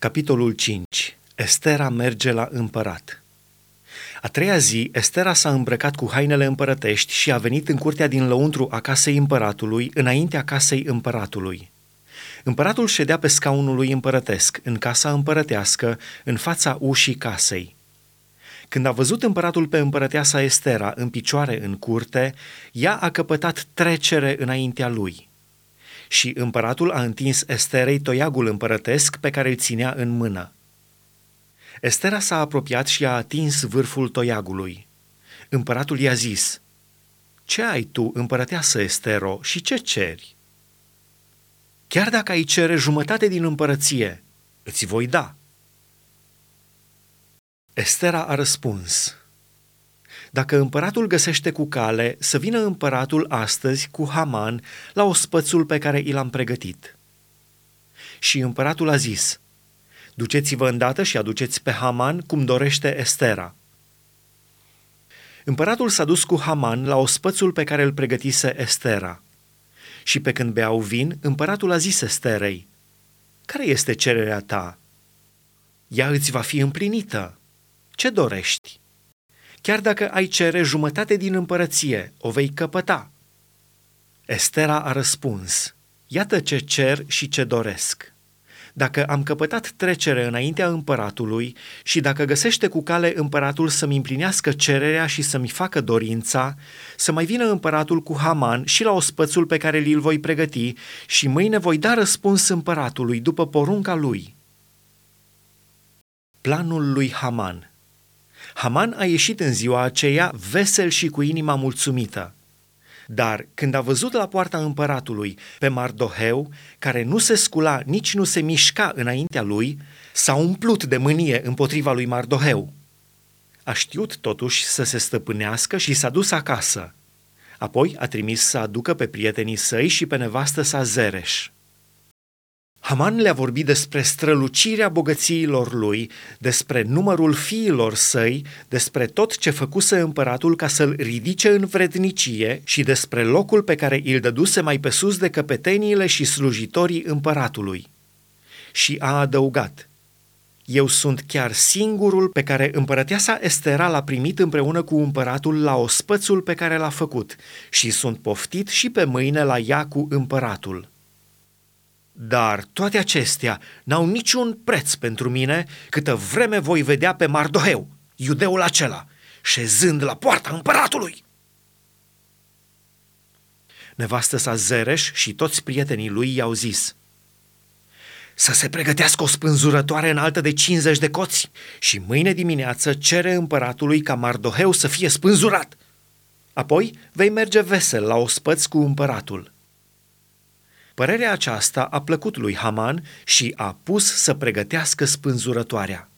Capitolul 5. Estera merge la împărat. A treia zi, Estera s-a îmbrăcat cu hainele împărătești și a venit în curtea din lăuntru a casei împăratului, înaintea casei împăratului. Împăratul ședea pe scaunul lui împărătesc, în casa împărătească, în fața ușii casei. Când a văzut împăratul pe împărăteasa Estera în picioare în curte, ea a căpătat trecere înaintea lui – și împăratul a întins Esterei toiagul împărătesc pe care îl ținea în mână. Estera s-a apropiat și a atins vârful toiagului. Împăratul i-a zis, Ce ai tu, împărăteasă Estero, și ce ceri? Chiar dacă ai cere jumătate din împărăție, îți voi da. Estera a răspuns, dacă împăratul găsește cu cale, să vină împăratul astăzi cu Haman la ospățul pe care i l-am pregătit. Și împăratul a zis, duceți-vă îndată și aduceți pe Haman cum dorește Estera. Împăratul s-a dus cu Haman la ospățul pe care îl pregătise Estera. Și pe când beau vin, împăratul a zis Esterei, Care este cererea ta? Ea îți va fi împlinită. Ce dorești? Chiar dacă ai cere jumătate din împărăție, o vei căpăta. Estera a răspuns, iată ce cer și ce doresc. Dacă am căpătat trecere înaintea împăratului și dacă găsește cu cale împăratul să-mi împlinească cererea și să-mi facă dorința, să mai vină împăratul cu Haman și la ospățul pe care li-l voi pregăti și mâine voi da răspuns împăratului după porunca lui. Planul lui Haman Haman a ieșit în ziua aceea vesel și cu inima mulțumită. Dar când a văzut la poarta împăratului pe Mardoheu, care nu se scula, nici nu se mișca înaintea lui, s-a umplut de mânie împotriva lui Mardoheu. A știut totuși să se stăpânească și s-a dus acasă. Apoi a trimis să aducă pe prietenii săi și pe nevastă sa Zereș. Haman le-a vorbit despre strălucirea bogățiilor lui, despre numărul fiilor săi, despre tot ce făcuse împăratul ca să-l ridice în vrednicie și despre locul pe care îl dăduse mai pe sus de căpeteniile și slujitorii împăratului. Și a adăugat, eu sunt chiar singurul pe care împărăteasa Estera l-a primit împreună cu împăratul la ospățul pe care l-a făcut și sunt poftit și pe mâine la ea cu împăratul. Dar toate acestea n-au niciun preț pentru mine câtă vreme voi vedea pe Mardoheu, iudeul acela, șezând la poarta împăratului. Nevastă sa Zereș și toți prietenii lui i-au zis, să se pregătească o spânzurătoare înaltă de 50 de coți și mâine dimineață cere împăratului ca Mardoheu să fie spânzurat. Apoi vei merge vesel la ospăț cu împăratul. Părerea aceasta a plăcut lui Haman și a pus să pregătească spânzurătoarea.